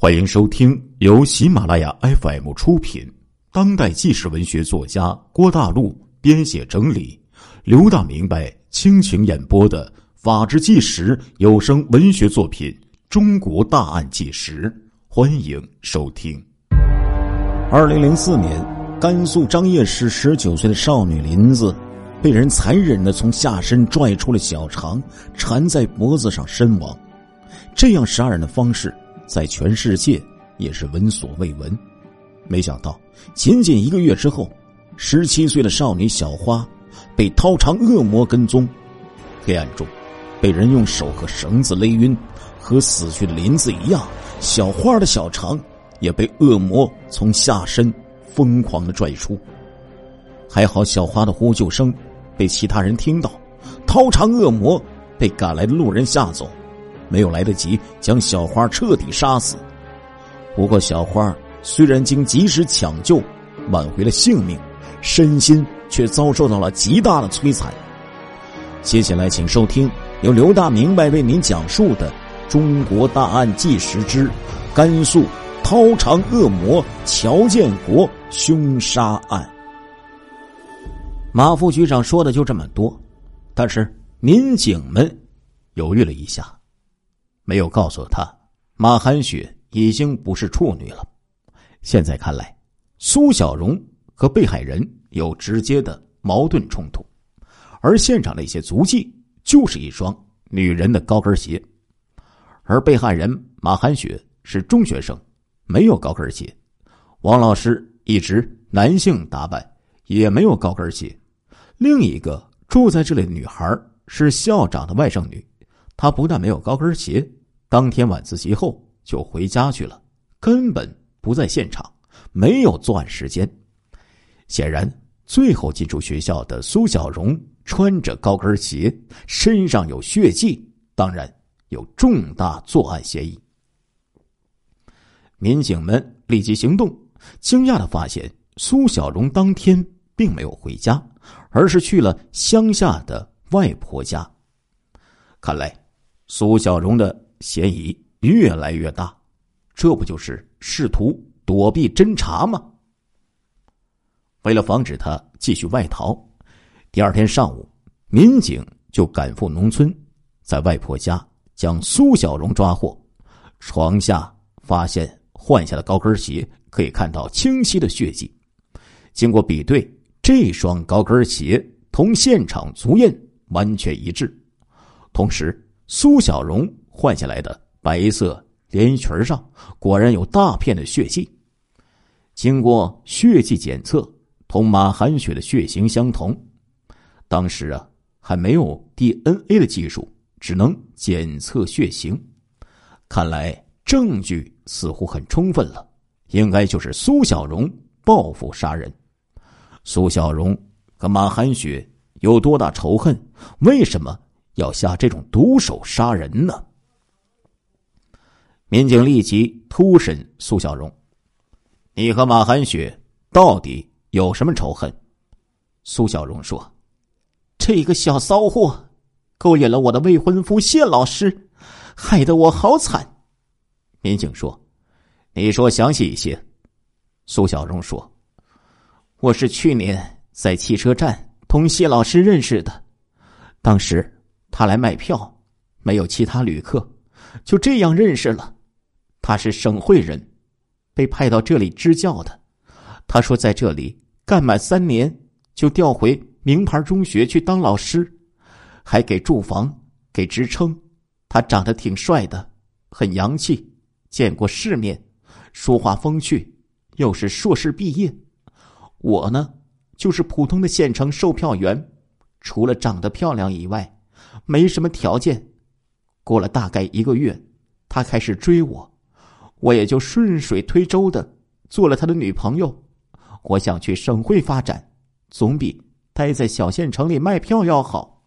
欢迎收听由喜马拉雅 FM 出品、当代纪实文学作家郭大陆编写整理、刘大明白倾情演播的《法制纪实》有声文学作品《中国大案纪实》，欢迎收听。二零零四年，甘肃张掖市十九岁的少女林子，被人残忍的从下身拽出了小肠，缠在脖子上身亡。这样杀人的方式。在全世界也是闻所未闻，没想到仅仅一个月之后，十七岁的少女小花被掏肠恶魔跟踪，黑暗中被人用手和绳子勒晕，和死去的林子一样，小花的小肠也被恶魔从下身疯狂的拽出。还好小花的呼救声被其他人听到，掏肠恶魔被赶来的路人吓走。没有来得及将小花彻底杀死，不过小花虽然经及时抢救挽回了性命，身心却遭受到了极大的摧残。接下来，请收听由刘大明白为您讲述的《中国大案纪实之甘肃掏肠恶魔乔建国凶杀案》。马副局长说的就这么多，但是民警们犹豫了一下。没有告诉他，马寒雪已经不是处女了。现在看来，苏小荣和被害人有直接的矛盾冲突，而现场的一些足迹就是一双女人的高跟鞋，而被害人马寒雪是中学生，没有高跟鞋。王老师一直男性打扮，也没有高跟鞋。另一个住在这里的女孩是校长的外甥女，她不但没有高跟鞋。当天晚自习后就回家去了，根本不在现场，没有作案时间。显然，最后进出学校的苏小荣穿着高跟鞋，身上有血迹，当然有重大作案嫌疑。民警们立即行动，惊讶的发现苏小荣当天并没有回家，而是去了乡下的外婆家。看来，苏小荣的。嫌疑越来越大，这不就是试图躲避侦查吗？为了防止他继续外逃，第二天上午，民警就赶赴农村，在外婆家将苏小荣抓获。床下发现换下的高跟鞋，可以看到清晰的血迹。经过比对，这双高跟鞋同现场足印完全一致。同时，苏小荣。换下来的白色连衣裙上果然有大片的血迹，经过血迹检测，同马寒雪的血型相同。当时啊还没有 DNA 的技术，只能检测血型。看来证据似乎很充分了，应该就是苏小荣报复杀人。苏小荣和马寒雪有多大仇恨？为什么要下这种毒手杀人呢？民警立即突审苏小荣：“你和马寒雪到底有什么仇恨？”苏小荣说：“这个小骚货勾引了我的未婚夫谢老师，害得我好惨。”民警说：“你说详细一些。”苏小荣说：“我是去年在汽车站同谢老师认识的，当时他来卖票，没有其他旅客，就这样认识了。”他是省会人，被派到这里支教的。他说在这里干满三年就调回名牌中学去当老师，还给住房、给职称。他长得挺帅的，很洋气，见过世面，说话风趣，又是硕士毕业。我呢，就是普通的县城售票员，除了长得漂亮以外，没什么条件。过了大概一个月，他开始追我。我也就顺水推舟的做了他的女朋友。我想去省会发展，总比待在小县城里卖票要好。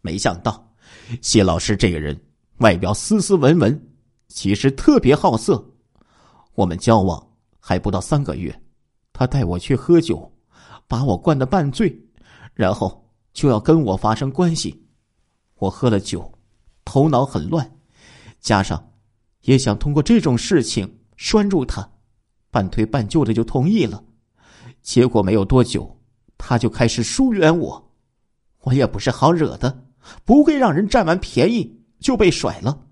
没想到，谢老师这个人外表斯斯文文，其实特别好色。我们交往还不到三个月，他带我去喝酒，把我灌得半醉，然后就要跟我发生关系。我喝了酒，头脑很乱，加上……也想通过这种事情拴住他，半推半就的就同意了。结果没有多久，他就开始疏远我。我也不是好惹的，不会让人占完便宜就被甩了。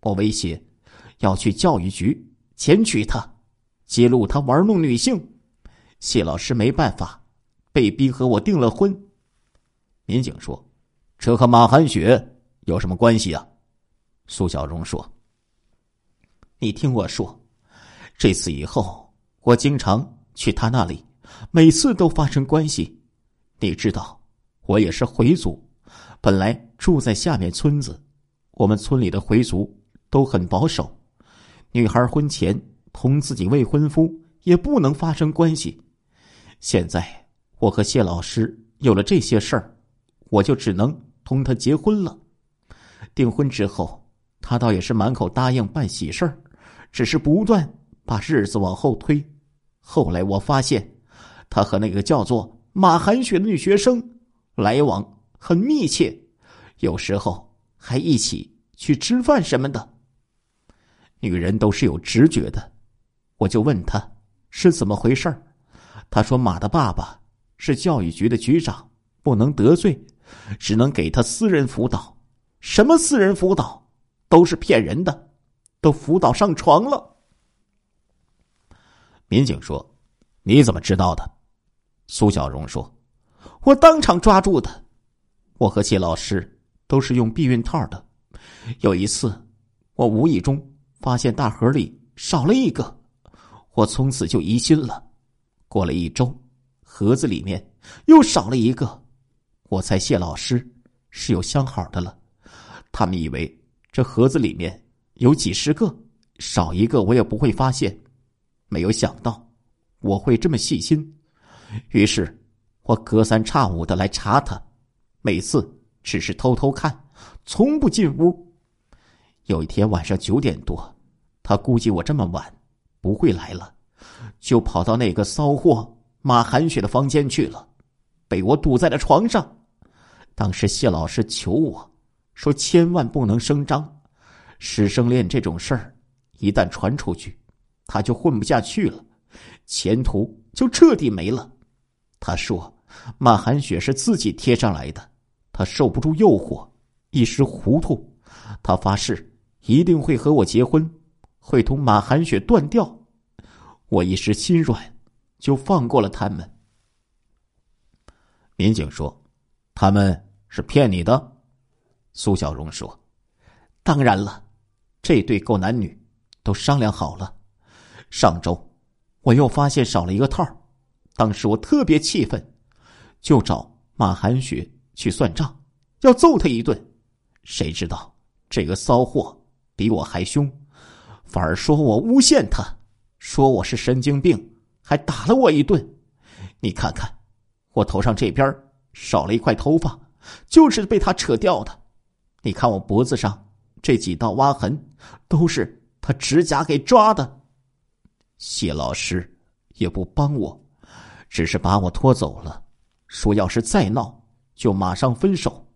我威胁要去教育局检举他，揭露他玩弄女性。谢老师没办法，被逼和我订了婚。民警说：“这和马寒雪有什么关系啊？”苏小荣说：“你听我说，这次以后，我经常去他那里。”每次都发生关系，你知道，我也是回族，本来住在下面村子。我们村里的回族都很保守，女孩婚前同自己未婚夫也不能发生关系。现在我和谢老师有了这些事儿，我就只能同他结婚了。订婚之后，他倒也是满口答应办喜事儿，只是不断把日子往后推。后来我发现。他和那个叫做马寒雪的女学生来往很密切，有时候还一起去吃饭什么的。女人都是有直觉的，我就问他是怎么回事他说马的爸爸是教育局的局长，不能得罪，只能给他私人辅导。什么私人辅导都是骗人的，都辅导上床了。民警说。你怎么知道的？苏小荣说：“我当场抓住的。我和谢老师都是用避孕套的。有一次，我无意中发现大盒里少了一个，我从此就疑心了。过了一周，盒子里面又少了一个，我猜谢老师是有相好的了。他们以为这盒子里面有几十个，少一个我也不会发现。没有想到。”我会这么细心，于是我隔三差五的来查他，每次只是偷偷看，从不进屋。有一天晚上九点多，他估计我这么晚不会来了，就跑到那个骚货马寒雪的房间去了，被我堵在了床上。当时谢老师求我说：“千万不能声张，师生恋这种事儿一旦传出去，他就混不下去了。”前途就彻底没了。他说：“马寒雪是自己贴上来的，他受不住诱惑，一时糊涂。他发誓一定会和我结婚，会同马寒雪断掉。”我一时心软，就放过了他们。民警说：“他们是骗你的。”苏小荣说：“当然了，这对狗男女都商量好了，上周。”我又发现少了一个套当时我特别气愤，就找马寒雪去算账，要揍他一顿。谁知道这个骚货比我还凶，反而说我诬陷他，说我是神经病，还打了我一顿。你看看，我头上这边少了一块头发，就是被他扯掉的。你看我脖子上这几道挖痕，都是他指甲给抓的。谢老师也不帮我，只是把我拖走了，说要是再闹就马上分手。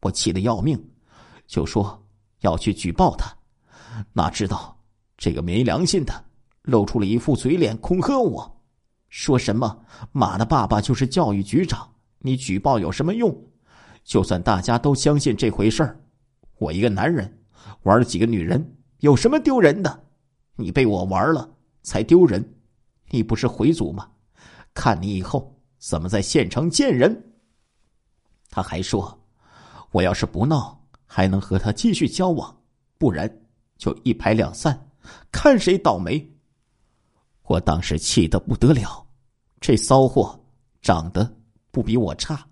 我气得要命，就说要去举报他。哪知道这个没良心的露出了一副嘴脸，恐吓我，说什么马的爸爸就是教育局长，你举报有什么用？就算大家都相信这回事儿，我一个男人玩了几个女人，有什么丢人的？你被我玩了。才丢人！你不是回族吗？看你以后怎么在县城见人！他还说，我要是不闹，还能和他继续交往，不然就一拍两散，看谁倒霉！我当时气得不得了，这骚货长得不比我差，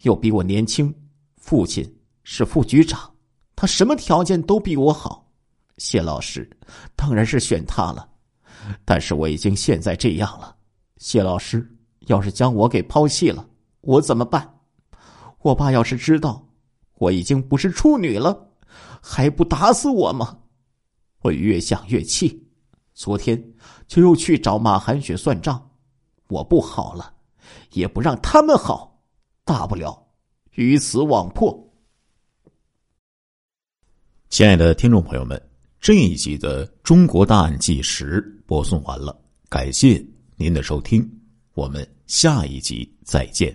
又比我年轻，父亲是副局长，他什么条件都比我好。谢老师当然是选他了。但是我已经现在这样了，谢老师要是将我给抛弃了，我怎么办？我爸要是知道我已经不是处女了，还不打死我吗？我越想越气，昨天就又去找马寒雪算账。我不好了，也不让他们好，大不了鱼死网破。亲爱的听众朋友们。这一集的《中国大案纪实》播送完了，感谢您的收听，我们下一集再见。